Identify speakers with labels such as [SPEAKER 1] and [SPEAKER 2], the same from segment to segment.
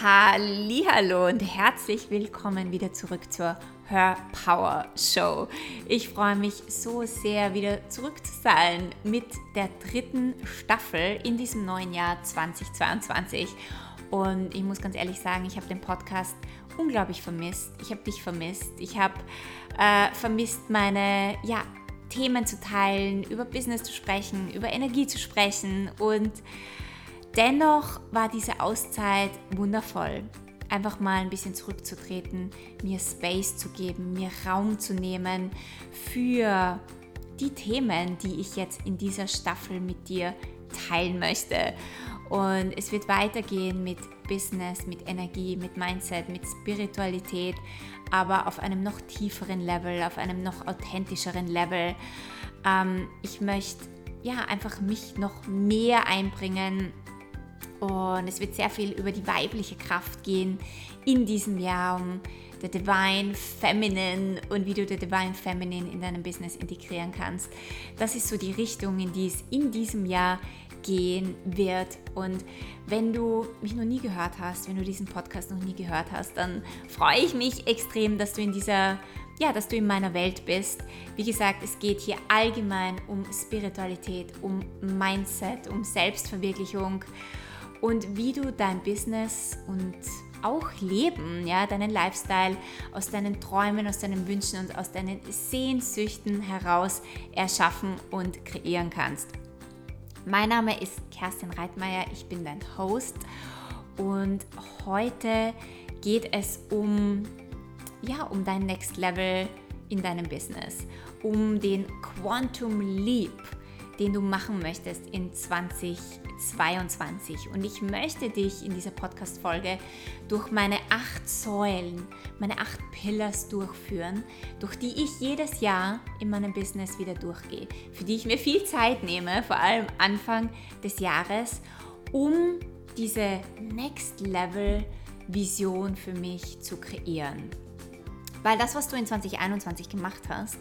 [SPEAKER 1] Hallo und herzlich willkommen wieder zurück zur Her Power Show. Ich freue mich so sehr wieder zurück zu sein mit der dritten Staffel in diesem neuen Jahr 2022. Und ich muss ganz ehrlich sagen, ich habe den Podcast unglaublich vermisst. Ich habe dich vermisst. Ich habe äh, vermisst, meine ja, Themen zu teilen, über Business zu sprechen, über Energie zu sprechen und Dennoch war diese Auszeit wundervoll. Einfach mal ein bisschen zurückzutreten, mir Space zu geben, mir Raum zu nehmen für die Themen, die ich jetzt in dieser Staffel mit dir teilen möchte. Und es wird weitergehen mit Business, mit Energie, mit Mindset, mit Spiritualität, aber auf einem noch tieferen Level, auf einem noch authentischeren Level. Ähm, ich möchte ja einfach mich noch mehr einbringen und es wird sehr viel über die weibliche Kraft gehen in diesem Jahr, um der Divine Feminine und wie du der Divine Feminine in deinem Business integrieren kannst. Das ist so die Richtung, in die es in diesem Jahr gehen wird. Und wenn du mich noch nie gehört hast, wenn du diesen Podcast noch nie gehört hast, dann freue ich mich extrem, dass du in dieser ja, dass du in meiner Welt bist. Wie gesagt, es geht hier allgemein um Spiritualität, um Mindset, um Selbstverwirklichung und wie du dein Business und auch Leben, ja, deinen Lifestyle aus deinen Träumen, aus deinen Wünschen und aus deinen Sehnsüchten heraus erschaffen und kreieren kannst. Mein Name ist Kerstin Reitmeier, ich bin dein Host und heute geht es um ja, um dein Next Level in deinem Business, um den Quantum Leap, den du machen möchtest in 2020 2022. Und ich möchte dich in dieser Podcast-Folge durch meine acht Säulen, meine acht Pillars durchführen, durch die ich jedes Jahr in meinem Business wieder durchgehe, für die ich mir viel Zeit nehme, vor allem Anfang des Jahres, um diese Next Level Vision für mich zu kreieren. Weil das, was du in 2021 gemacht hast,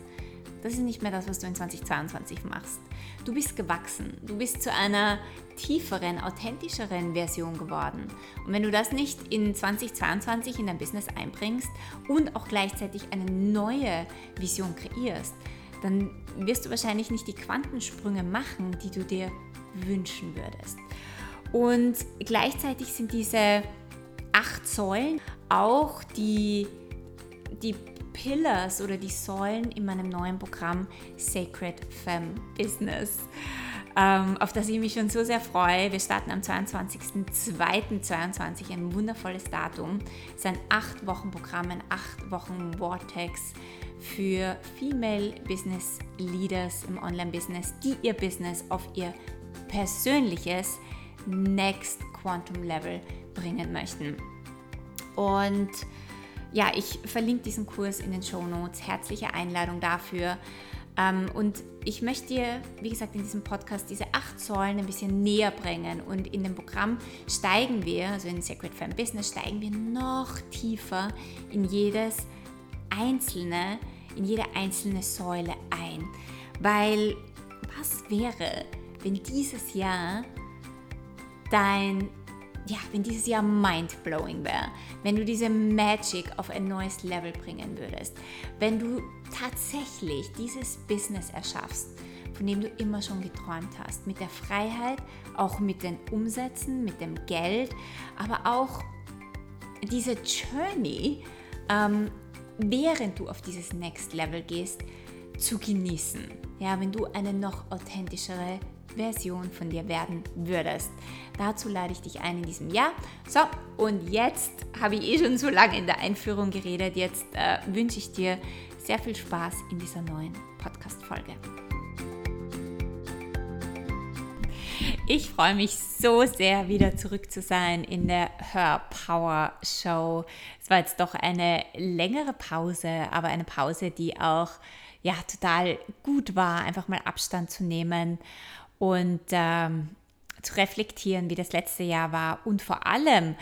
[SPEAKER 1] das ist nicht mehr das, was du in 2022 machst. Du bist gewachsen, du bist zu einer tieferen, authentischeren Version geworden. Und wenn du das nicht in 2022 in dein Business einbringst und auch gleichzeitig eine neue Vision kreierst, dann wirst du wahrscheinlich nicht die Quantensprünge machen, die du dir wünschen würdest. Und gleichzeitig sind diese acht Säulen auch die, die Pillars oder die Säulen in meinem neuen Programm Sacred Femme Business, ähm, auf das ich mich schon so sehr freue. Wir starten am 22.02.22, ein wundervolles Datum. Es ist ein 8-Wochen-Programm, ein 8-Wochen-Vortex für Female Business Leaders im Online-Business, die ihr Business auf ihr persönliches Next Quantum Level bringen möchten. Und ja, ich verlinke diesen Kurs in den Show Notes. Herzliche Einladung dafür. Ähm, und ich möchte dir, wie gesagt, in diesem Podcast diese acht Säulen ein bisschen näher bringen. Und in dem Programm steigen wir, also in Sacred Femme Business, steigen wir noch tiefer in jedes einzelne, in jede einzelne Säule ein. Weil was wäre, wenn dieses Jahr dein ja, wenn dieses Jahr mindblowing wäre, wenn du diese Magic auf ein neues Level bringen würdest, wenn du tatsächlich dieses Business erschaffst, von dem du immer schon geträumt hast, mit der Freiheit, auch mit den Umsätzen, mit dem Geld, aber auch diese Journey, ähm, während du auf dieses Next Level gehst, zu genießen. Ja, wenn du eine noch authentischere Version von dir werden würdest. Dazu lade ich dich ein in diesem Jahr. So, und jetzt habe ich eh schon so lange in der Einführung geredet. Jetzt äh, wünsche ich dir sehr viel Spaß in dieser neuen Podcast-Folge. Ich freue mich so sehr, wieder zurück zu sein in der Her Power Show. Es war jetzt doch eine längere Pause, aber eine Pause, die auch ja total gut war, einfach mal Abstand zu nehmen und ähm, zu reflektieren, wie das letzte Jahr war und vor allem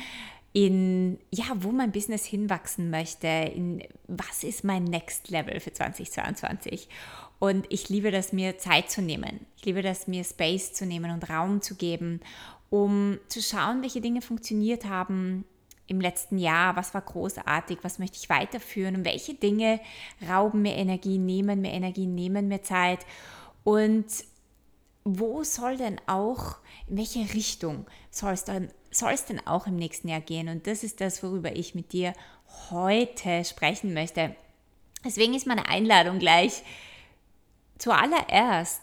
[SPEAKER 1] in, ja, wo mein Business hinwachsen möchte, in was ist mein Next Level für 2022. Und ich liebe das, mir Zeit zu nehmen. Ich liebe das, mir Space zu nehmen und Raum zu geben, um zu schauen, welche Dinge funktioniert haben im letzten Jahr, was war großartig, was möchte ich weiterführen und welche Dinge rauben mir Energie, nehmen mir Energie, nehmen mir Zeit und wo soll denn auch, in welche Richtung soll es dann soll es denn auch im nächsten Jahr gehen? Und das ist das, worüber ich mit dir heute sprechen möchte. Deswegen ist meine Einladung gleich zuallererst,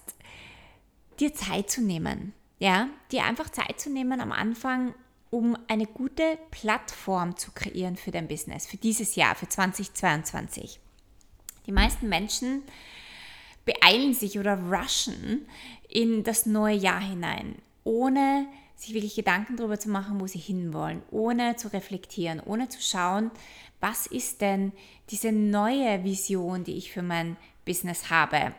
[SPEAKER 1] dir Zeit zu nehmen. Ja, dir einfach Zeit zu nehmen am Anfang, um eine gute Plattform zu kreieren für dein Business, für dieses Jahr, für 2022. Die meisten Menschen beeilen sich oder rushen in das neue Jahr hinein, ohne sich wirklich Gedanken darüber zu machen, wo sie hinwollen, ohne zu reflektieren, ohne zu schauen, was ist denn diese neue Vision, die ich für mein Business habe.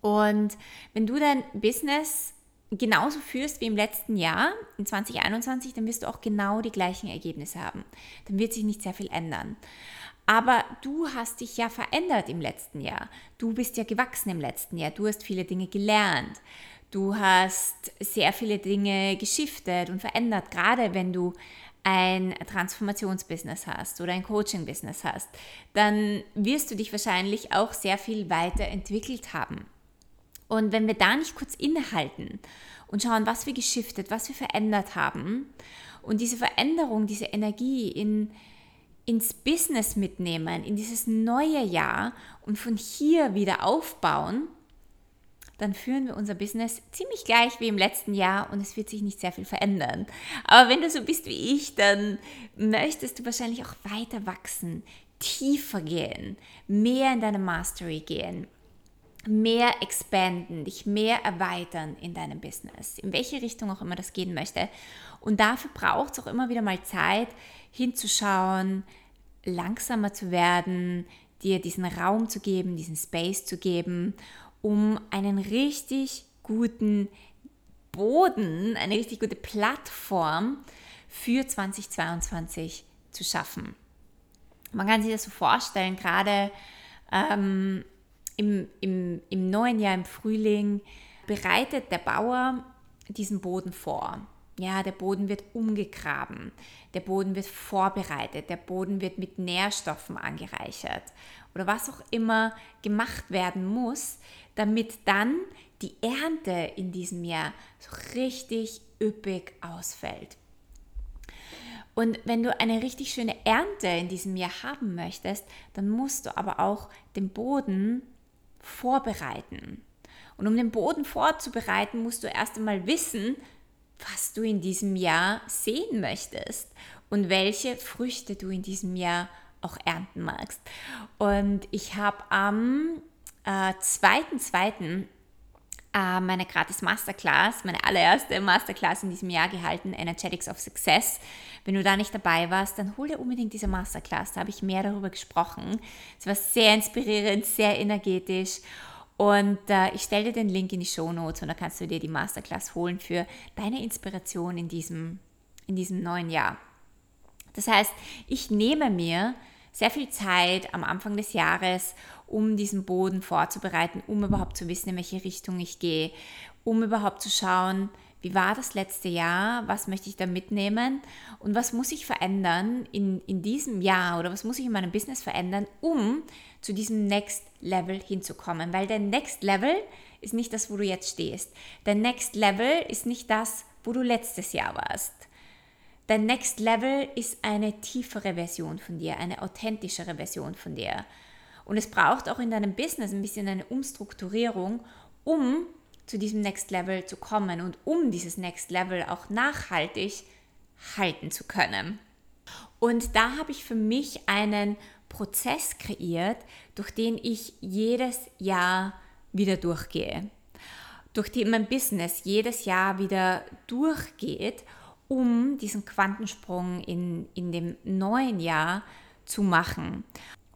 [SPEAKER 1] Und wenn du dein Business genauso führst wie im letzten Jahr, in 2021, dann wirst du auch genau die gleichen Ergebnisse haben. Dann wird sich nicht sehr viel ändern. Aber du hast dich ja verändert im letzten Jahr. Du bist ja gewachsen im letzten Jahr. Du hast viele Dinge gelernt. Du hast sehr viele Dinge geschiftet und verändert, gerade wenn du ein Transformationsbusiness hast oder ein Coaching-Business hast, dann wirst du dich wahrscheinlich auch sehr viel weiterentwickelt haben. Und wenn wir da nicht kurz innehalten und schauen, was wir geschiftet, was wir verändert haben und diese Veränderung, diese Energie in ins Business mitnehmen, in dieses neue Jahr und von hier wieder aufbauen, dann führen wir unser Business ziemlich gleich wie im letzten Jahr und es wird sich nicht sehr viel verändern. Aber wenn du so bist wie ich, dann möchtest du wahrscheinlich auch weiter wachsen, tiefer gehen, mehr in deine Mastery gehen, mehr expanden, dich mehr erweitern in deinem Business, in welche Richtung auch immer das gehen möchte. Und dafür braucht es auch immer wieder mal Zeit, hinzuschauen, langsamer zu werden, dir diesen Raum zu geben, diesen Space zu geben, um einen richtig guten Boden, eine richtig gute Plattform für 2022 zu schaffen. Man kann sich das so vorstellen, gerade ähm, im, im, im neuen Jahr, im Frühling, bereitet der Bauer diesen Boden vor. Ja, der Boden wird umgegraben, der Boden wird vorbereitet, der Boden wird mit Nährstoffen angereichert oder was auch immer gemacht werden muss, damit dann die Ernte in diesem Jahr so richtig üppig ausfällt. Und wenn du eine richtig schöne Ernte in diesem Jahr haben möchtest, dann musst du aber auch den Boden vorbereiten. Und um den Boden vorzubereiten, musst du erst einmal wissen, was du in diesem Jahr sehen möchtest und welche Früchte du in diesem Jahr auch ernten magst. Und ich habe am äh, 2.2. Äh, meine gratis Masterclass, meine allererste Masterclass in diesem Jahr gehalten, Energetics of Success. Wenn du da nicht dabei warst, dann hol dir unbedingt diese Masterclass. Da habe ich mehr darüber gesprochen. Es war sehr inspirierend, sehr energetisch und äh, ich stelle dir den Link in die Show Notes und da kannst du dir die Masterclass holen für deine Inspiration in diesem, in diesem neuen Jahr. Das heißt, ich nehme mir sehr viel Zeit am Anfang des Jahres, um diesen Boden vorzubereiten, um überhaupt zu wissen, in welche Richtung ich gehe, um überhaupt zu schauen, wie war das letzte Jahr, was möchte ich da mitnehmen und was muss ich verändern in, in diesem Jahr oder was muss ich in meinem Business verändern, um zu diesem Next Level hinzukommen. Weil der Next Level ist nicht das, wo du jetzt stehst. Der Next Level ist nicht das, wo du letztes Jahr warst. Dein Next Level ist eine tiefere Version von dir, eine authentischere Version von dir. Und es braucht auch in deinem Business ein bisschen eine Umstrukturierung, um zu diesem Next Level zu kommen und um dieses Next Level auch nachhaltig halten zu können. Und da habe ich für mich einen Prozess kreiert, durch den ich jedes Jahr wieder durchgehe. Durch den mein Business jedes Jahr wieder durchgeht, um diesen Quantensprung in, in dem neuen Jahr zu machen.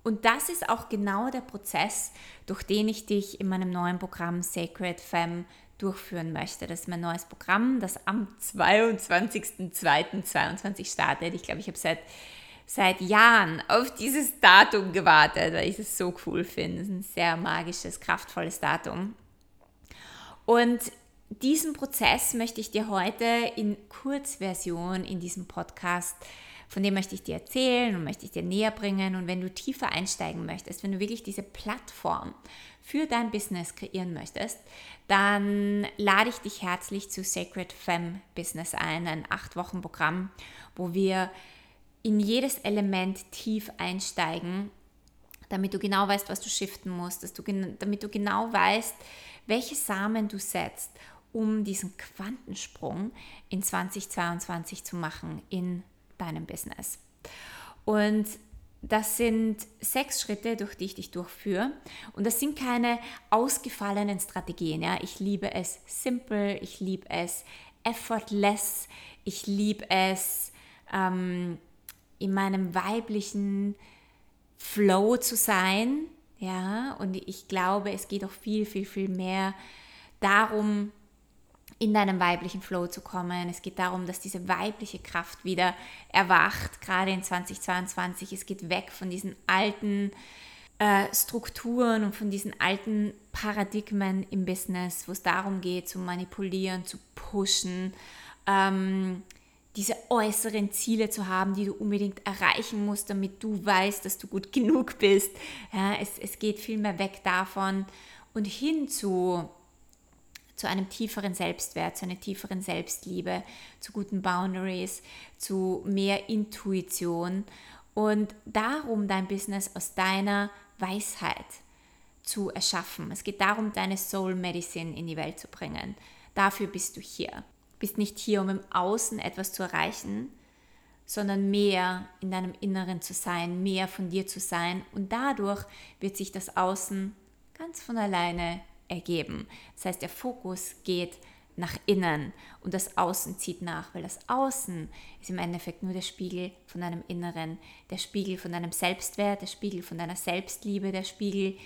[SPEAKER 1] Und das ist auch genau der Prozess, durch den ich dich in meinem neuen Programm Sacred Femme durchführen möchte. Das ist mein neues Programm, das am 22.02.2022 startet. Ich glaube, ich habe seit, seit Jahren auf dieses Datum gewartet, weil ich es so cool finde. Es ist ein sehr magisches, kraftvolles Datum. Und diesen Prozess möchte ich dir heute in Kurzversion in diesem Podcast von dem möchte ich dir erzählen und möchte ich dir näher bringen. Und wenn du tiefer einsteigen möchtest, wenn du wirklich diese Plattform für dein Business kreieren möchtest, dann lade ich dich herzlich zu Sacred Femme Business ein, ein acht Wochen Programm, wo wir in jedes Element tief einsteigen, damit du genau weißt, was du shiften musst, dass du, damit du genau weißt, welche Samen du setzt, um diesen Quantensprung in 2022 zu machen in deinem Business. Und das sind sechs Schritte, durch die ich dich durchführe. Und das sind keine ausgefallenen Strategien. Ja? Ich liebe es simple, ich liebe es effortless, ich liebe es ähm, in meinem weiblichen Flow zu sein. Ja, und ich glaube, es geht auch viel, viel, viel mehr darum, in deinem weiblichen Flow zu kommen. Es geht darum, dass diese weibliche Kraft wieder erwacht, gerade in 2022. Es geht weg von diesen alten äh, Strukturen und von diesen alten Paradigmen im Business, wo es darum geht, zu manipulieren, zu pushen, ähm, diese äußeren Ziele zu haben, die du unbedingt erreichen musst, damit du weißt, dass du gut genug bist. Ja, es, es geht vielmehr weg davon und hin zu zu einem tieferen Selbstwert, zu einer tieferen Selbstliebe, zu guten Boundaries, zu mehr Intuition und darum dein Business aus deiner Weisheit zu erschaffen. Es geht darum, deine Soul Medicine in die Welt zu bringen. Dafür bist du hier. Du bist nicht hier, um im Außen etwas zu erreichen, sondern mehr in deinem Inneren zu sein, mehr von dir zu sein. Und dadurch wird sich das Außen ganz von alleine ergeben. Das heißt, der Fokus geht nach innen und das Außen zieht nach, weil das Außen ist im Endeffekt nur der Spiegel von deinem Inneren, der Spiegel von deinem Selbstwert, der Spiegel von deiner Selbstliebe, der Spiegel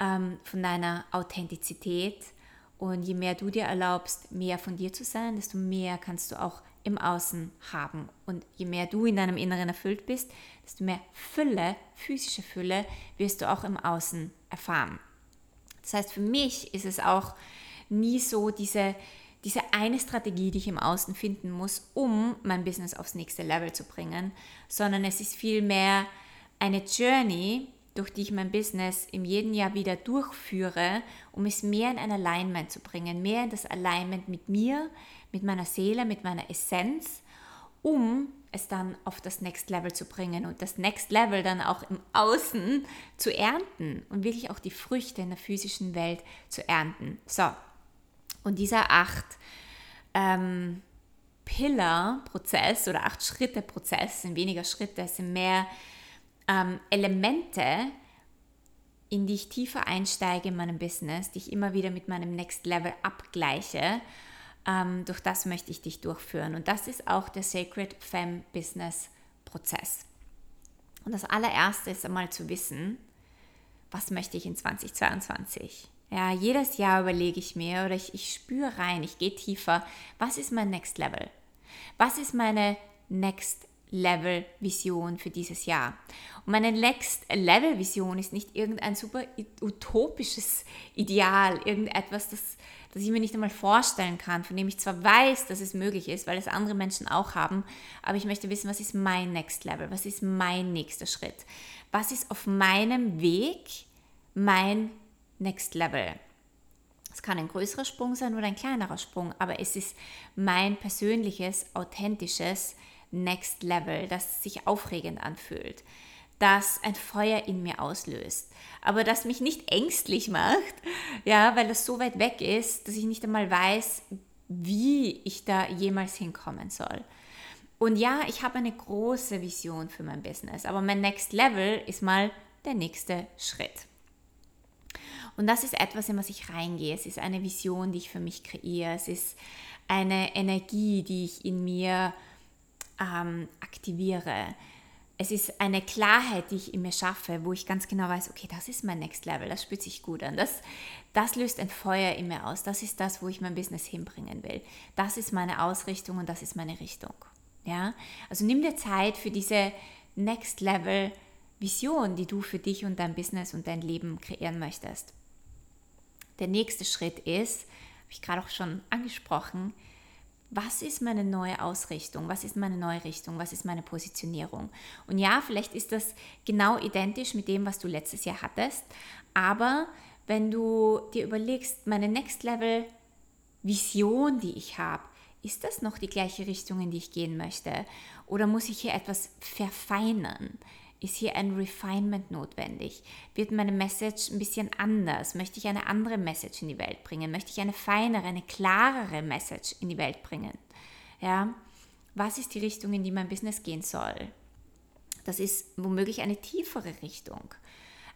[SPEAKER 1] ähm, von deiner Authentizität. Und je mehr du dir erlaubst, mehr von dir zu sein, desto mehr kannst du auch im Außen haben. Und je mehr du in deinem Inneren erfüllt bist, desto mehr Fülle, physische Fülle, wirst du auch im Außen erfahren. Das heißt, für mich ist es auch nie so diese, diese eine Strategie, die ich im Außen finden muss, um mein Business aufs nächste Level zu bringen, sondern es ist vielmehr eine Journey, durch die ich mein Business im jeden Jahr wieder durchführe, um es mehr in ein Alignment zu bringen, mehr in das Alignment mit mir, mit meiner Seele, mit meiner Essenz, um es dann auf das Next Level zu bringen und das Next Level dann auch im Außen zu ernten und wirklich auch die Früchte in der physischen Welt zu ernten. So, und dieser acht ähm, Pillar-Prozess oder acht Schritte-Prozess sind weniger Schritte, es sind mehr ähm, Elemente, in die ich tiefer einsteige in meinem Business, die ich immer wieder mit meinem Next Level abgleiche ähm, durch das möchte ich dich durchführen. Und das ist auch der Sacred Femme Business Prozess. Und das allererste ist einmal zu wissen, was möchte ich in 2022? Ja, jedes Jahr überlege ich mir oder ich, ich spüre rein, ich gehe tiefer, was ist mein Next Level? Was ist meine Next Level Vision für dieses Jahr? Und meine Next Level Vision ist nicht irgendein super utopisches Ideal, irgendetwas, das das ich mir nicht einmal vorstellen kann, von dem ich zwar weiß, dass es möglich ist, weil es andere Menschen auch haben, aber ich möchte wissen, was ist mein Next Level, was ist mein nächster Schritt, was ist auf meinem Weg mein Next Level. Es kann ein größerer Sprung sein oder ein kleinerer Sprung, aber es ist mein persönliches, authentisches Next Level, das sich aufregend anfühlt das ein Feuer in mir auslöst, aber das mich nicht ängstlich macht, ja, weil es so weit weg ist, dass ich nicht einmal weiß, wie ich da jemals hinkommen soll. Und ja, ich habe eine große Vision für mein Business, aber mein Next Level ist mal der nächste Schritt. Und das ist etwas, in was ich reingehe. Es ist eine Vision, die ich für mich kreiere. Es ist eine Energie, die ich in mir ähm, aktiviere es ist eine Klarheit, die ich in mir schaffe, wo ich ganz genau weiß, okay, das ist mein Next Level, das spürt sich gut an. Das, das löst ein Feuer in mir aus. Das ist das, wo ich mein Business hinbringen will. Das ist meine Ausrichtung und das ist meine Richtung. Ja? Also nimm dir Zeit für diese Next Level Vision, die du für dich und dein Business und dein Leben kreieren möchtest. Der nächste Schritt ist, ich gerade auch schon angesprochen, was ist meine neue Ausrichtung, was ist meine neue Richtung, was ist meine Positionierung. Und ja, vielleicht ist das genau identisch mit dem, was du letztes Jahr hattest, aber wenn du dir überlegst, meine Next Level Vision, die ich habe, ist das noch die gleiche Richtung, in die ich gehen möchte? Oder muss ich hier etwas verfeinern? Ist hier ein Refinement notwendig? Wird meine Message ein bisschen anders? Möchte ich eine andere Message in die Welt bringen? Möchte ich eine feinere, eine klarere Message in die Welt bringen? Ja, was ist die Richtung, in die mein Business gehen soll? Das ist womöglich eine tiefere Richtung,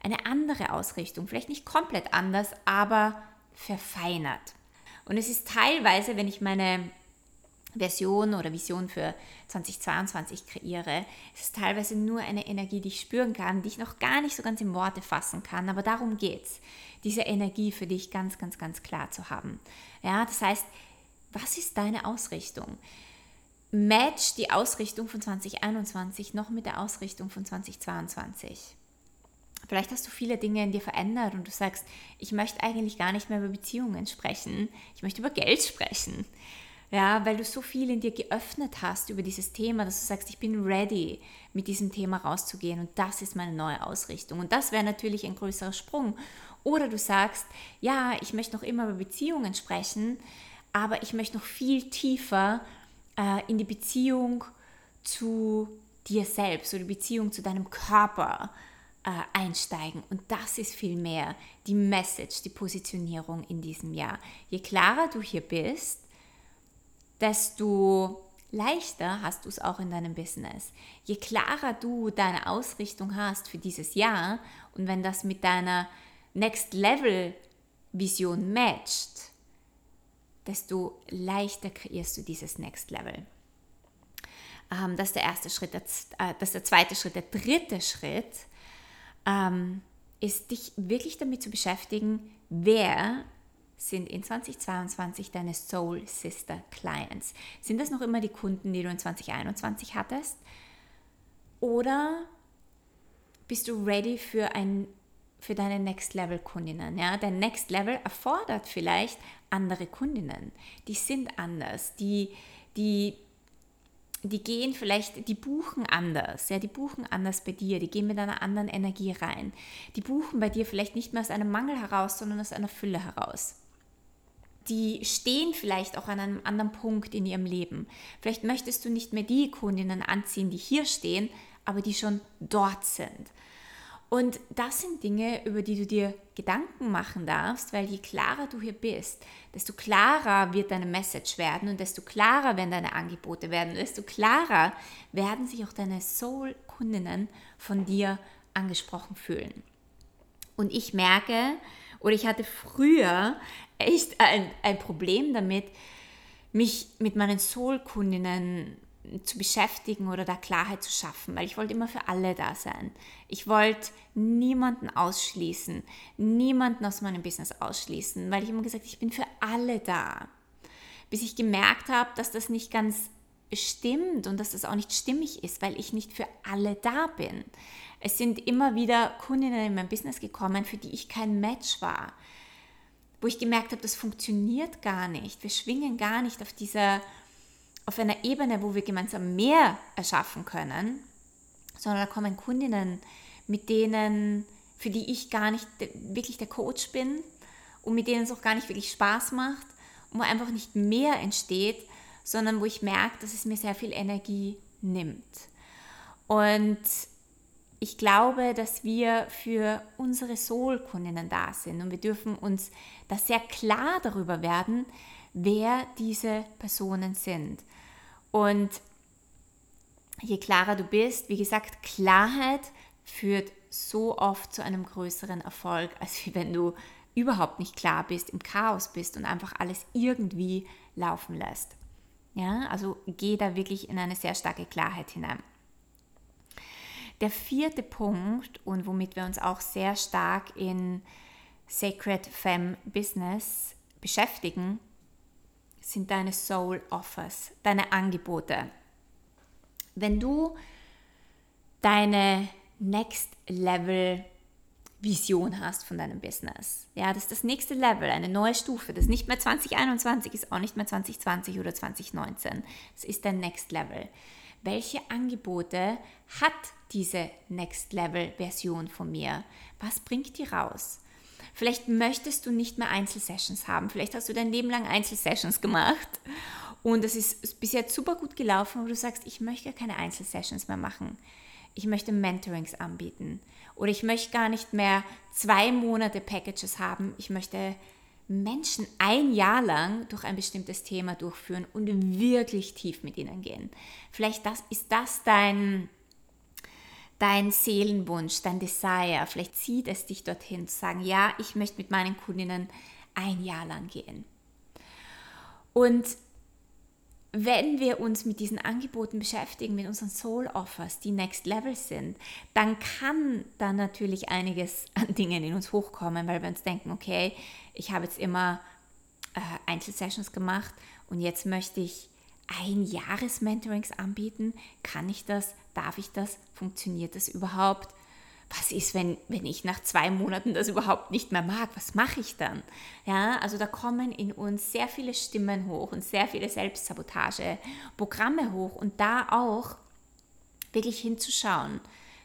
[SPEAKER 1] eine andere Ausrichtung, vielleicht nicht komplett anders, aber verfeinert. Und es ist teilweise, wenn ich meine Version oder Vision für 2022 kreiere, es ist teilweise nur eine Energie, die ich spüren kann, die ich noch gar nicht so ganz in Worte fassen kann, aber darum geht es, diese Energie für dich ganz, ganz, ganz klar zu haben. Ja, das heißt, was ist deine Ausrichtung? Match die Ausrichtung von 2021 noch mit der Ausrichtung von 2022. Vielleicht hast du viele Dinge in dir verändert und du sagst, ich möchte eigentlich gar nicht mehr über Beziehungen sprechen, ich möchte über Geld sprechen. Ja, weil du so viel in dir geöffnet hast über dieses Thema, dass du sagst, ich bin ready, mit diesem Thema rauszugehen und das ist meine neue Ausrichtung. Und das wäre natürlich ein größerer Sprung. Oder du sagst, ja, ich möchte noch immer über Beziehungen sprechen, aber ich möchte noch viel tiefer äh, in die Beziehung zu dir selbst oder die Beziehung zu deinem Körper äh, einsteigen. Und das ist vielmehr die Message, die Positionierung in diesem Jahr. Je klarer du hier bist, desto leichter hast du es auch in deinem Business. Je klarer du deine Ausrichtung hast für dieses Jahr und wenn das mit deiner Next Level Vision matcht, desto leichter kreierst du dieses Next Level. Ähm, das ist der erste Schritt. Äh, das ist der zweite Schritt. Der dritte Schritt ähm, ist, dich wirklich damit zu beschäftigen, wer sind in 2022 deine Soul Sister Clients? Sind das noch immer die Kunden, die du in 2021 hattest? Oder bist du ready für ein für deine Next Level Kundinnen, ja? Dein Next Level erfordert vielleicht andere Kundinnen. Die sind anders, die die die gehen vielleicht, die buchen anders, ja, die buchen anders bei dir, die gehen mit einer anderen Energie rein. Die buchen bei dir vielleicht nicht mehr aus einem Mangel heraus, sondern aus einer Fülle heraus die stehen vielleicht auch an einem anderen Punkt in ihrem Leben. Vielleicht möchtest du nicht mehr die Kundinnen anziehen, die hier stehen, aber die schon dort sind. Und das sind Dinge, über die du dir Gedanken machen darfst, weil je klarer du hier bist, desto klarer wird deine Message werden und desto klarer werden deine Angebote werden, desto klarer werden sich auch deine Soul-Kundinnen von dir angesprochen fühlen. Und ich merke, oder ich hatte früher echt ein, ein Problem damit, mich mit meinen Soul-Kundinnen zu beschäftigen oder da Klarheit zu schaffen, weil ich wollte immer für alle da sein. Ich wollte niemanden ausschließen, niemanden aus meinem Business ausschließen, weil ich immer gesagt, ich bin für alle da. Bis ich gemerkt habe, dass das nicht ganz stimmt und dass das auch nicht stimmig ist, weil ich nicht für alle da bin. Es sind immer wieder Kundinnen in mein Business gekommen, für die ich kein Match war wo ich gemerkt habe, das funktioniert gar nicht. Wir schwingen gar nicht auf dieser, auf einer Ebene, wo wir gemeinsam mehr erschaffen können, sondern da kommen Kundinnen, mit denen, für die ich gar nicht wirklich der Coach bin und mit denen es auch gar nicht wirklich Spaß macht und wo einfach nicht mehr entsteht, sondern wo ich merke, dass es mir sehr viel Energie nimmt. Und ich glaube, dass wir für unsere Soul-Kundinnen da sind und wir dürfen uns da sehr klar darüber werden, wer diese Personen sind. Und je klarer du bist, wie gesagt, Klarheit führt so oft zu einem größeren Erfolg, als wenn du überhaupt nicht klar bist, im Chaos bist und einfach alles irgendwie laufen lässt. Ja, also geh da wirklich in eine sehr starke Klarheit hinein. Der vierte Punkt und womit wir uns auch sehr stark in Sacred Femme Business beschäftigen, sind deine Soul Offers, deine Angebote. Wenn du deine Next Level Vision hast von deinem Business. Ja, das ist das nächste Level, eine neue Stufe. Das ist nicht mehr 2021, ist auch nicht mehr 2020 oder 2019. Es ist dein Next Level. Welche Angebote hat diese Next Level Version von mir? Was bringt die raus? Vielleicht möchtest du nicht mehr Einzelsessions haben. Vielleicht hast du dein Leben lang Einzelsessions gemacht und es ist bis jetzt super gut gelaufen, wo du sagst, ich möchte keine Einzelsessions mehr machen. Ich möchte Mentorings anbieten. Oder ich möchte gar nicht mehr zwei Monate Packages haben. Ich möchte Menschen ein Jahr lang durch ein bestimmtes Thema durchführen und wirklich tief mit ihnen gehen. Vielleicht das, ist das dein, dein Seelenwunsch, dein Desire. Vielleicht zieht es dich dorthin zu sagen, ja, ich möchte mit meinen Kundinnen ein Jahr lang gehen. Und wenn wir uns mit diesen Angeboten beschäftigen, mit unseren Soul Offers, die Next Level sind, dann kann da natürlich einiges an Dingen in uns hochkommen, weil wir uns denken, okay, ich habe jetzt immer äh, Einzelsessions gemacht und jetzt möchte ich ein Jahres-Mentorings anbieten. Kann ich das? Darf ich das? Funktioniert das überhaupt? Was ist, wenn, wenn ich nach zwei Monaten das überhaupt nicht mehr mag? Was mache ich dann? Ja, also da kommen in uns sehr viele Stimmen hoch und sehr viele Selbstsabotage-Programme hoch und da auch wirklich hinzuschauen,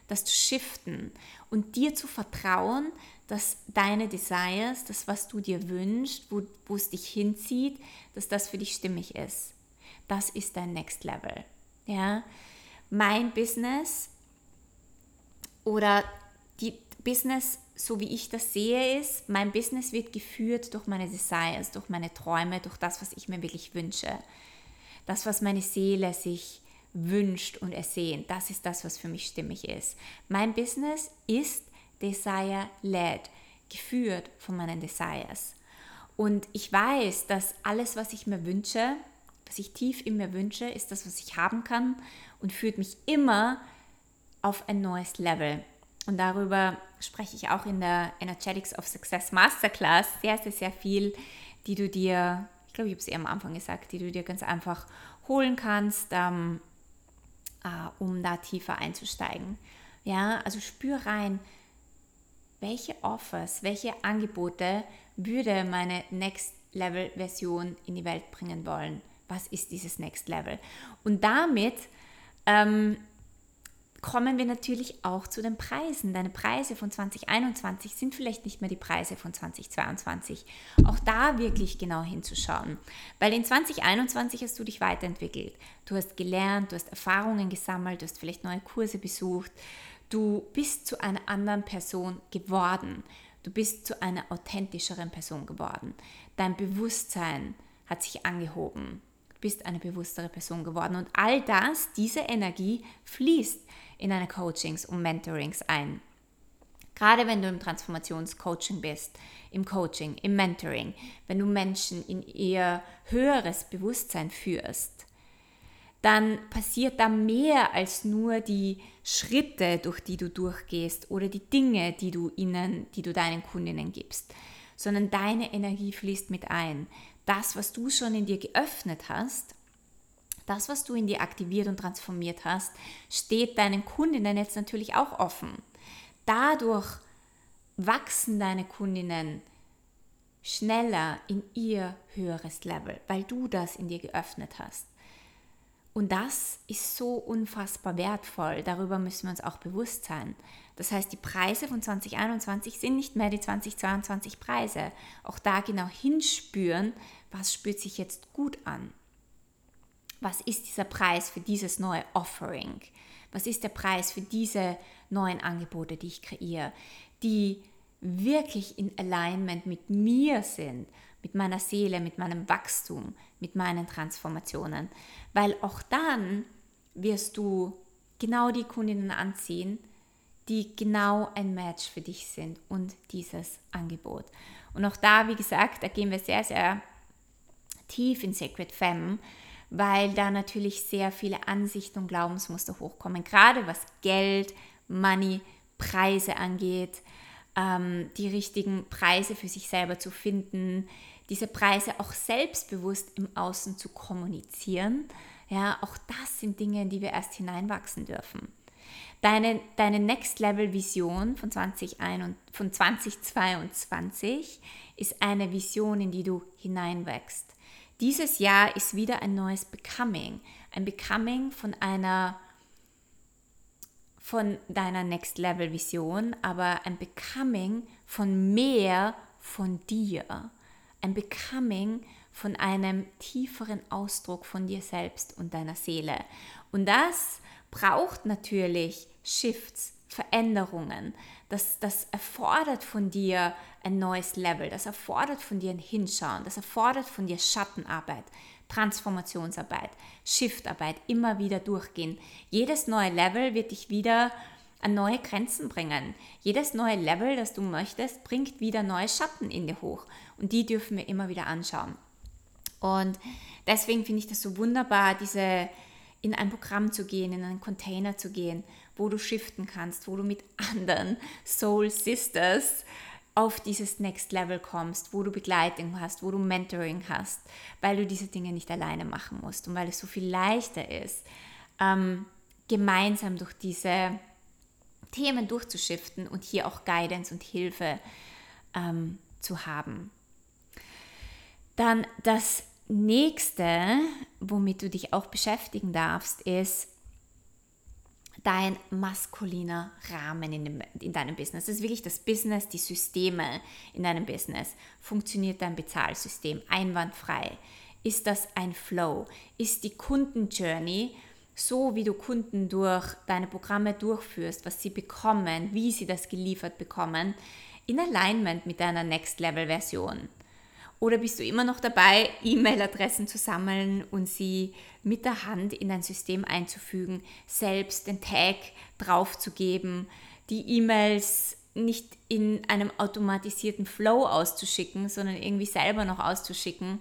[SPEAKER 1] das zu shiften und dir zu vertrauen, dass deine Desires, das, was du dir wünschst, wo, wo es dich hinzieht, dass das für dich stimmig ist. Das ist dein Next Level. Ja, mein Business oder die Business, so wie ich das sehe, ist, mein Business wird geführt durch meine Desires, durch meine Träume, durch das, was ich mir wirklich wünsche. Das, was meine Seele sich wünscht und ersehnt, das ist das, was für mich stimmig ist. Mein Business ist Desire-led, geführt von meinen Desires. Und ich weiß, dass alles, was ich mir wünsche, was ich tief in mir wünsche, ist das, was ich haben kann und führt mich immer auf ein neues Level. Und darüber spreche ich auch in der Energetics of Success Masterclass sehr, sehr, sehr viel, die du dir, ich glaube, ich habe es eher am Anfang gesagt, die du dir ganz einfach holen kannst, ähm, äh, um da tiefer einzusteigen. Ja, also spür rein, welche Offers, welche Angebote würde meine Next Level Version in die Welt bringen wollen? Was ist dieses Next Level? Und damit ähm, kommen wir natürlich auch zu den Preisen. Deine Preise von 2021 sind vielleicht nicht mehr die Preise von 2022. Auch da wirklich genau hinzuschauen. Weil in 2021 hast du dich weiterentwickelt. Du hast gelernt, du hast Erfahrungen gesammelt, du hast vielleicht neue Kurse besucht. Du bist zu einer anderen Person geworden. Du bist zu einer authentischeren Person geworden. Dein Bewusstsein hat sich angehoben. Bist eine bewusstere Person geworden. Und all das, diese Energie fließt in deine Coachings und Mentorings ein. Gerade wenn du im Transformationscoaching bist, im Coaching, im Mentoring, wenn du Menschen in ihr höheres Bewusstsein führst, dann passiert da mehr als nur die Schritte, durch die du durchgehst oder die Dinge, die du ihnen, die du deinen Kundinnen gibst, sondern deine Energie fließt mit ein. Das, was du schon in dir geöffnet hast, das, was du in dir aktiviert und transformiert hast, steht deinen Kundinnen jetzt natürlich auch offen. Dadurch wachsen deine Kundinnen schneller in ihr höheres Level, weil du das in dir geöffnet hast. Und das ist so unfassbar wertvoll. Darüber müssen wir uns auch bewusst sein. Das heißt, die Preise von 2021 sind nicht mehr die 2022 Preise. Auch da genau hinspüren, was spürt sich jetzt gut an was ist dieser Preis für dieses neue Offering? Was ist der Preis für diese neuen Angebote, die ich kreiere, die wirklich in Alignment mit mir sind, mit meiner Seele, mit meinem Wachstum, mit meinen Transformationen. Weil auch dann wirst du genau die Kundinnen anziehen, die genau ein Match für dich sind und dieses Angebot. Und auch da, wie gesagt, da gehen wir sehr, sehr tief in Sacred Femme weil da natürlich sehr viele Ansichten und Glaubensmuster hochkommen, gerade was Geld, Money, Preise angeht, ähm, die richtigen Preise für sich selber zu finden, diese Preise auch selbstbewusst im Außen zu kommunizieren. Ja, auch das sind Dinge, in die wir erst hineinwachsen dürfen. Deine, deine Next Level Vision von, 2021, von 2022 ist eine Vision, in die du hineinwächst. Dieses Jahr ist wieder ein neues Becoming. Ein Becoming von einer von deiner Next Level Vision, aber ein Becoming von mehr von dir. Ein Becoming von einem tieferen Ausdruck von dir selbst und deiner Seele. Und das braucht natürlich Shifts, Veränderungen. Das, das erfordert von dir ein neues Level, das erfordert von dir ein Hinschauen, das erfordert von dir Schattenarbeit, Transformationsarbeit, Shiftarbeit, immer wieder durchgehen. Jedes neue Level wird dich wieder an neue Grenzen bringen. Jedes neue Level, das du möchtest, bringt wieder neue Schatten in dir hoch. Und die dürfen wir immer wieder anschauen. Und deswegen finde ich das so wunderbar, diese in ein Programm zu gehen, in einen Container zu gehen, wo du shiften kannst, wo du mit anderen Soul Sisters auf dieses Next Level kommst, wo du Begleitung hast, wo du Mentoring hast, weil du diese Dinge nicht alleine machen musst und weil es so viel leichter ist, ähm, gemeinsam durch diese Themen durchzuschiften und hier auch Guidance und Hilfe ähm, zu haben. Dann das nächste, womit du dich auch beschäftigen darfst, ist dein maskuliner Rahmen in, dem, in deinem Business. Das ist wirklich das Business, die Systeme in deinem Business. Funktioniert dein Bezahlsystem einwandfrei? Ist das ein Flow? Ist die Kundenjourney so, wie du Kunden durch deine Programme durchführst, was sie bekommen, wie sie das geliefert bekommen, in Alignment mit deiner Next Level Version? Oder bist du immer noch dabei, E-Mail-Adressen zu sammeln und sie mit der Hand in ein System einzufügen, selbst den Tag draufzugeben, die E-Mails nicht in einem automatisierten Flow auszuschicken, sondern irgendwie selber noch auszuschicken?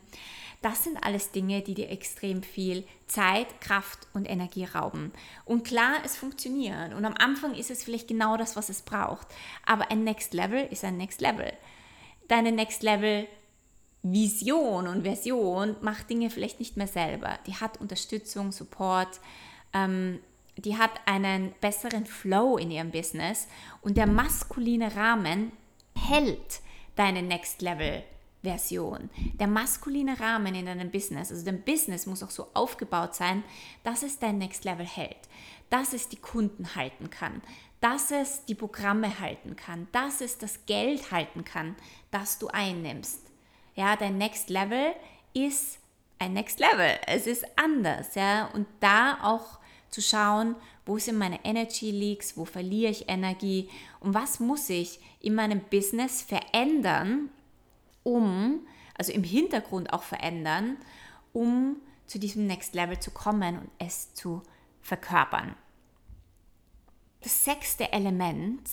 [SPEAKER 1] Das sind alles Dinge, die dir extrem viel Zeit, Kraft und Energie rauben. Und klar, es funktioniert. Und am Anfang ist es vielleicht genau das, was es braucht. Aber ein Next Level ist ein Next Level. Deine Next Level Vision und Version macht Dinge vielleicht nicht mehr selber. Die hat Unterstützung, Support, ähm, die hat einen besseren Flow in ihrem Business und der maskuline Rahmen hält deine Next Level Version. Der maskuline Rahmen in deinem Business, also dein Business muss auch so aufgebaut sein, dass es dein Next Level hält, dass es die Kunden halten kann, dass es die Programme halten kann, dass es das Geld halten kann, das du einnimmst ja, dein Next Level ist ein Next Level. Es ist anders, ja. Und da auch zu schauen, wo sind meine Energy Leaks, wo verliere ich Energie und was muss ich in meinem Business verändern, um, also im Hintergrund auch verändern, um zu diesem Next Level zu kommen und es zu verkörpern. Das sechste Element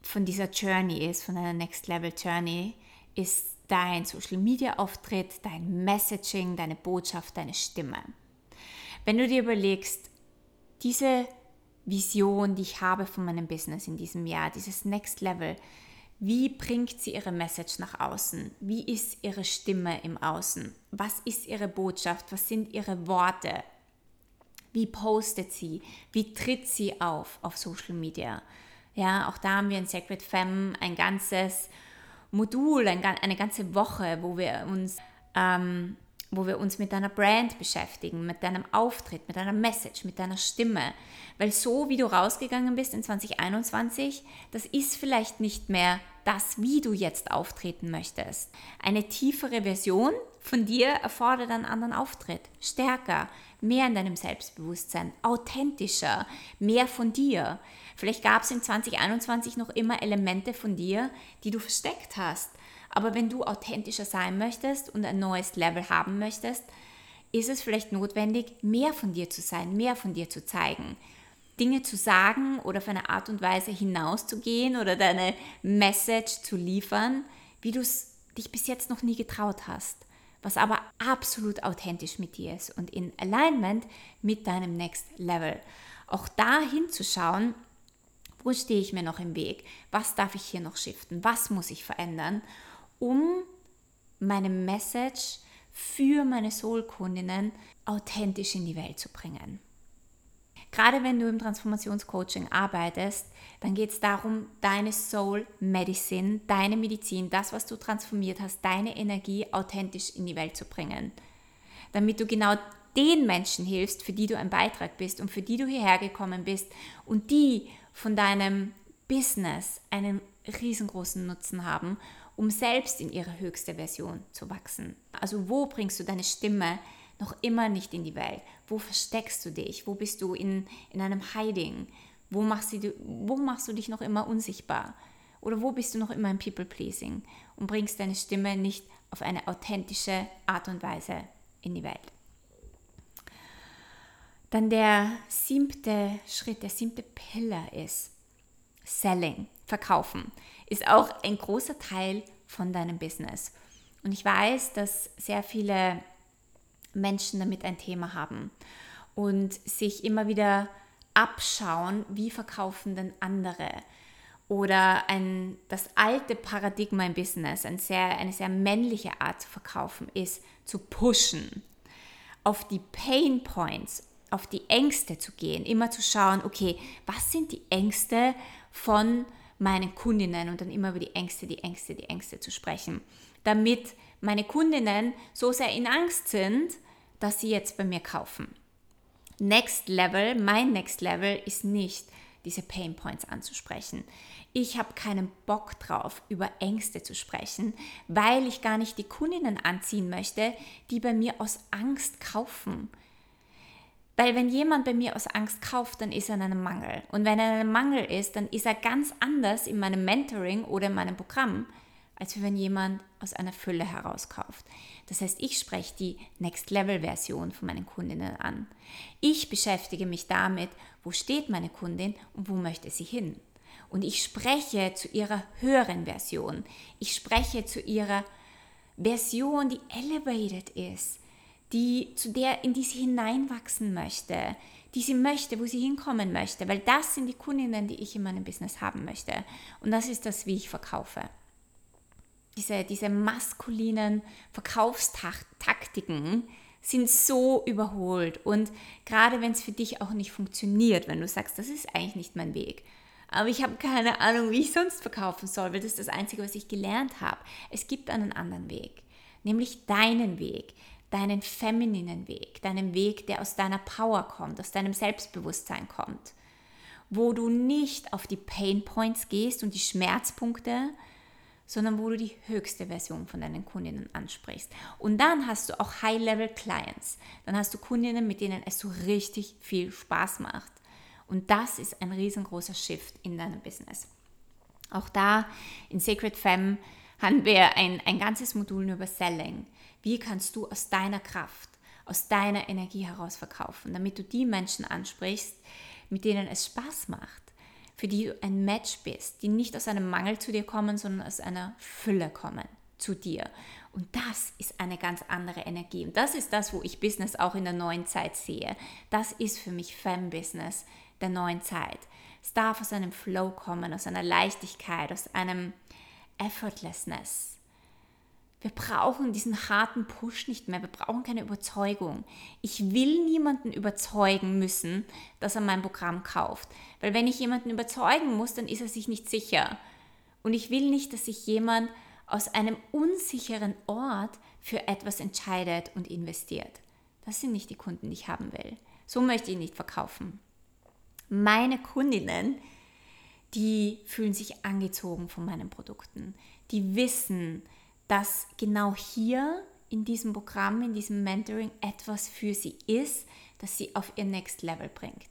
[SPEAKER 1] von dieser Journey ist, von einer Next Level Journey, ist dein Social-Media-Auftritt, dein Messaging, deine Botschaft, deine Stimme. Wenn du dir überlegst, diese Vision, die ich habe von meinem Business in diesem Jahr, dieses Next Level, wie bringt sie ihre Message nach außen? Wie ist ihre Stimme im Außen? Was ist ihre Botschaft? Was sind ihre Worte? Wie postet sie? Wie tritt sie auf auf Social Media? Ja, auch da haben wir in Sacred Femme ein ganzes Modul, eine ganze Woche, wo wir uns, ähm, wo wir uns mit deiner Brand beschäftigen, mit deinem Auftritt, mit deiner Message, mit deiner Stimme. Weil so wie du rausgegangen bist in 2021, das ist vielleicht nicht mehr das, wie du jetzt auftreten möchtest. Eine tiefere Version von dir erfordert einen anderen Auftritt, stärker, mehr in deinem Selbstbewusstsein, authentischer, mehr von dir. Vielleicht gab es in 2021 noch immer Elemente von dir, die du versteckt hast. Aber wenn du authentischer sein möchtest und ein neues Level haben möchtest, ist es vielleicht notwendig, mehr von dir zu sein, mehr von dir zu zeigen. Dinge zu sagen oder auf eine Art und Weise hinauszugehen oder deine Message zu liefern, wie du es dich bis jetzt noch nie getraut hast, was aber absolut authentisch mit dir ist und in Alignment mit deinem Next Level. Auch da hinzuschauen, wo stehe ich mir noch im Weg? Was darf ich hier noch shiften? Was muss ich verändern, um meine Message für meine Soul-Kundinnen authentisch in die Welt zu bringen? Gerade wenn du im Transformationscoaching arbeitest, dann geht es darum, deine Soul Medicine, deine Medizin, das, was du transformiert hast, deine Energie authentisch in die Welt zu bringen. Damit du genau den Menschen hilfst, für die du ein Beitrag bist und für die du hierher gekommen bist und die von deinem Business einen riesengroßen Nutzen haben, um selbst in ihre höchste Version zu wachsen. Also wo bringst du deine Stimme noch immer nicht in die Welt? Wo versteckst du dich? Wo bist du in, in einem Hiding? Wo machst, du, wo machst du dich noch immer unsichtbar? Oder wo bist du noch immer im People-Pleasing und bringst deine Stimme nicht auf eine authentische Art und Weise in die Welt? Dann der siebte Schritt, der siebte Pillar ist Selling, Verkaufen, ist auch ein großer Teil von deinem Business. Und ich weiß, dass sehr viele Menschen damit ein Thema haben. Und sich immer wieder abschauen, wie verkaufen denn andere. Oder ein, das alte Paradigma im Business, ein sehr, eine sehr männliche Art zu verkaufen, ist zu pushen, auf die Pain Points, auf die Ängste zu gehen, immer zu schauen, okay, was sind die Ängste von meinen Kundinnen? Und dann immer über die Ängste, die Ängste, die Ängste zu sprechen, damit meine Kundinnen so sehr in Angst sind, dass sie jetzt bei mir kaufen. Next Level, mein Next Level ist nicht, diese Pain Points anzusprechen. Ich habe keinen Bock drauf, über Ängste zu sprechen, weil ich gar nicht die Kundinnen anziehen möchte, die bei mir aus Angst kaufen. Weil wenn jemand bei mir aus Angst kauft, dann ist er in einem Mangel. Und wenn er in einem Mangel ist, dann ist er ganz anders in meinem Mentoring oder in meinem Programm, als wenn jemand aus einer Fülle herauskauft. Das heißt, ich spreche die Next-Level-Version von meinen Kundinnen an. Ich beschäftige mich damit, wo steht meine Kundin und wo möchte sie hin. Und ich spreche zu ihrer höheren Version. Ich spreche zu ihrer Version, die elevated ist, die, zu der, in die sie hineinwachsen möchte, die sie möchte, wo sie hinkommen möchte, weil das sind die Kundinnen, die ich in meinem Business haben möchte. Und das ist das, wie ich verkaufe. Diese, diese maskulinen Verkaufstaktiken sind so überholt. Und gerade wenn es für dich auch nicht funktioniert, wenn du sagst, das ist eigentlich nicht mein Weg, aber ich habe keine Ahnung, wie ich sonst verkaufen soll, weil das ist das Einzige, was ich gelernt habe. Es gibt einen anderen Weg, nämlich deinen Weg, deinen femininen Weg, deinen Weg, der aus deiner Power kommt, aus deinem Selbstbewusstsein kommt, wo du nicht auf die Pain Points gehst und die Schmerzpunkte, sondern wo du die höchste Version von deinen Kundinnen ansprichst. Und dann hast du auch High-Level-Clients. Dann hast du Kundinnen, mit denen es so richtig viel Spaß macht. Und das ist ein riesengroßer Shift in deinem Business. Auch da in Sacred Femme haben wir ein, ein ganzes Modul über Selling. Wie kannst du aus deiner Kraft, aus deiner Energie heraus verkaufen, damit du die Menschen ansprichst, mit denen es Spaß macht, für die du ein Match bist, die nicht aus einem Mangel zu dir kommen, sondern aus einer Fülle kommen zu dir. Und das ist eine ganz andere Energie. Und das ist das, wo ich Business auch in der neuen Zeit sehe. Das ist für mich Fem-Business der neuen Zeit. Es darf aus einem Flow kommen, aus einer Leichtigkeit, aus einem Effortlessness. Wir brauchen diesen harten Push nicht mehr. Wir brauchen keine Überzeugung. Ich will niemanden überzeugen müssen, dass er mein Programm kauft. Weil wenn ich jemanden überzeugen muss, dann ist er sich nicht sicher. Und ich will nicht, dass sich jemand aus einem unsicheren Ort für etwas entscheidet und investiert. Das sind nicht die Kunden, die ich haben will. So möchte ich nicht verkaufen. Meine Kundinnen, die fühlen sich angezogen von meinen Produkten. Die wissen, dass genau hier in diesem Programm, in diesem Mentoring etwas für sie ist, das sie auf ihr Next Level bringt.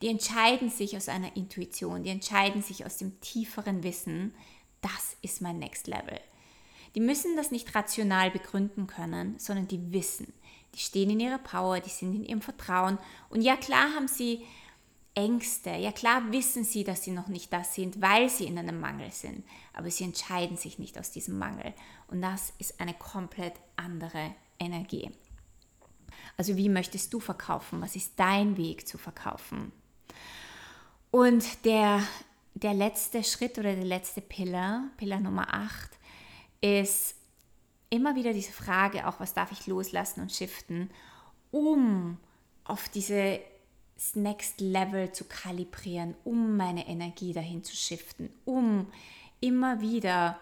[SPEAKER 1] Die entscheiden sich aus einer Intuition, die entscheiden sich aus dem tieferen Wissen, das ist mein Next Level. Die müssen das nicht rational begründen können, sondern die wissen. Die stehen in ihrer Power, die sind in ihrem Vertrauen. Und ja, klar haben sie Ängste. Ja klar wissen sie, dass sie noch nicht das sind, weil sie in einem Mangel sind, aber sie entscheiden sich nicht aus diesem Mangel. Und das ist eine komplett andere Energie. Also wie möchtest du verkaufen? Was ist dein Weg zu verkaufen? Und der, der letzte Schritt oder der letzte Pillar, Pillar Nummer 8, ist immer wieder diese Frage, auch was darf ich loslassen und shiften, um auf diese Next Level zu kalibrieren, um meine Energie dahin zu shiften, um immer wieder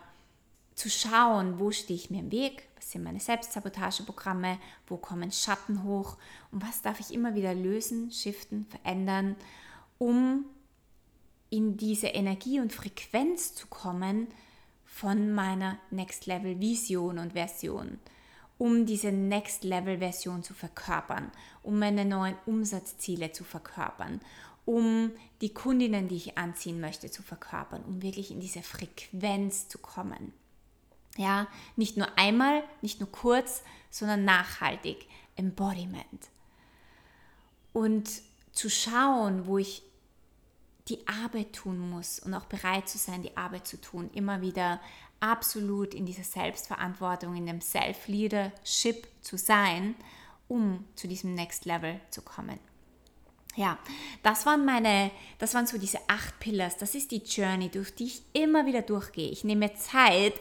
[SPEAKER 1] zu schauen, wo stehe ich mir im Weg, was sind meine Selbstsabotageprogramme, wo kommen Schatten hoch und was darf ich immer wieder lösen, shiften, verändern, um in diese Energie und Frequenz zu kommen von meiner Next Level Vision und Version um diese Next Level Version zu verkörpern, um meine neuen Umsatzziele zu verkörpern, um die Kundinnen, die ich anziehen möchte, zu verkörpern, um wirklich in diese Frequenz zu kommen. Ja, nicht nur einmal, nicht nur kurz, sondern nachhaltig. Embodiment. Und zu schauen, wo ich die Arbeit tun muss und auch bereit zu sein, die Arbeit zu tun, immer wieder absolut in dieser Selbstverantwortung, in dem Self-Leadership zu sein, um zu diesem Next Level zu kommen. Ja, das waren meine, das waren so diese acht Pillars. Das ist die Journey, durch die ich immer wieder durchgehe. Ich nehme Zeit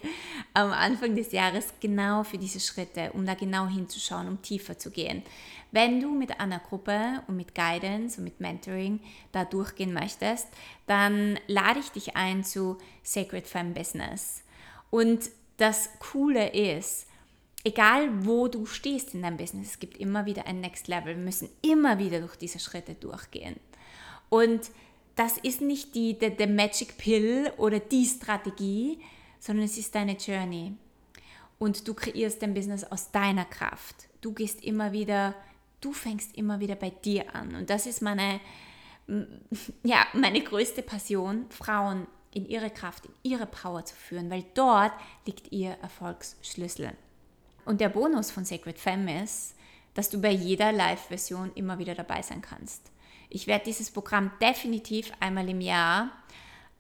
[SPEAKER 1] am Anfang des Jahres genau für diese Schritte, um da genau hinzuschauen, um tiefer zu gehen. Wenn du mit einer Gruppe und mit Guidance und mit Mentoring da durchgehen möchtest, dann lade ich dich ein zu Sacred Femme Business. Und das Coole ist, egal wo du stehst in deinem Business, es gibt immer wieder ein Next Level. Wir müssen immer wieder durch diese Schritte durchgehen. Und das ist nicht die, die, die Magic Pill oder die Strategie, sondern es ist deine Journey. Und du kreierst dein Business aus deiner Kraft. Du gehst immer wieder, du fängst immer wieder bei dir an. Und das ist meine, ja, meine größte Passion, Frauen in ihre Kraft, in ihre Power zu führen, weil dort liegt ihr Erfolgsschlüssel. Und der Bonus von Sacred Femme ist, dass du bei jeder Live-Version immer wieder dabei sein kannst. Ich werde dieses Programm definitiv einmal im Jahr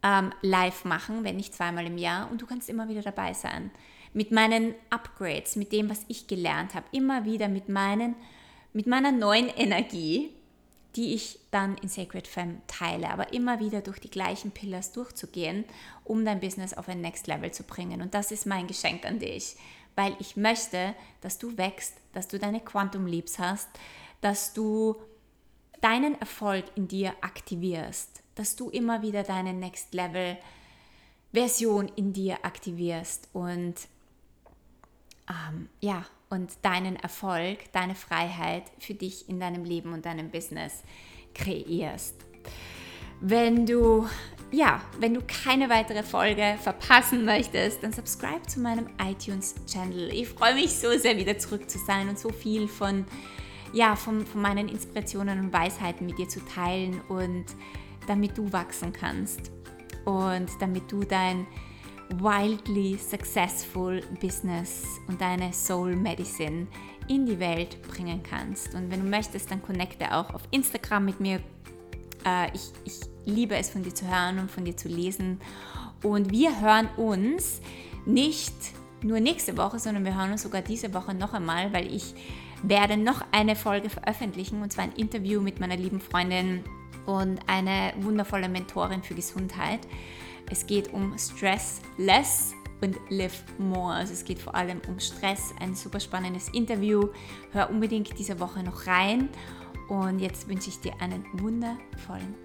[SPEAKER 1] ähm, live machen, wenn nicht zweimal im Jahr, und du kannst immer wieder dabei sein. Mit meinen Upgrades, mit dem, was ich gelernt habe, immer wieder mit, meinen, mit meiner neuen Energie, die ich dann in Sacred Femme teile, aber immer wieder durch die gleichen Pillars durchzugehen, um dein Business auf ein Next Level zu bringen. Und das ist mein Geschenk an dich, weil ich möchte, dass du wächst, dass du deine Quantum Leaps hast, dass du deinen Erfolg in dir aktivierst, dass du immer wieder deine Next Level Version in dir aktivierst und ähm, ja, und deinen Erfolg, deine Freiheit für dich in deinem Leben und deinem Business kreierst. Wenn du ja, wenn du keine weitere Folge verpassen möchtest, dann subscribe zu meinem iTunes Channel. Ich freue mich so sehr wieder zurück zu sein und so viel von ja, von, von meinen Inspirationen und Weisheiten mit dir zu teilen und damit du wachsen kannst und damit du dein wildly successful Business und deine Soul Medicine in die Welt bringen kannst. Und wenn du möchtest, dann connecte auch auf Instagram mit mir. Äh, ich, ich liebe es, von dir zu hören und von dir zu lesen. Und wir hören uns nicht nur nächste Woche, sondern wir hören uns sogar diese Woche noch einmal, weil ich werde noch eine Folge veröffentlichen und zwar ein Interview mit meiner lieben Freundin und eine wundervolle Mentorin für Gesundheit. Es geht um Stress Less und Live More. Also es geht vor allem um Stress. Ein super spannendes Interview. Hör unbedingt diese Woche noch rein. Und jetzt wünsche ich dir einen wundervollen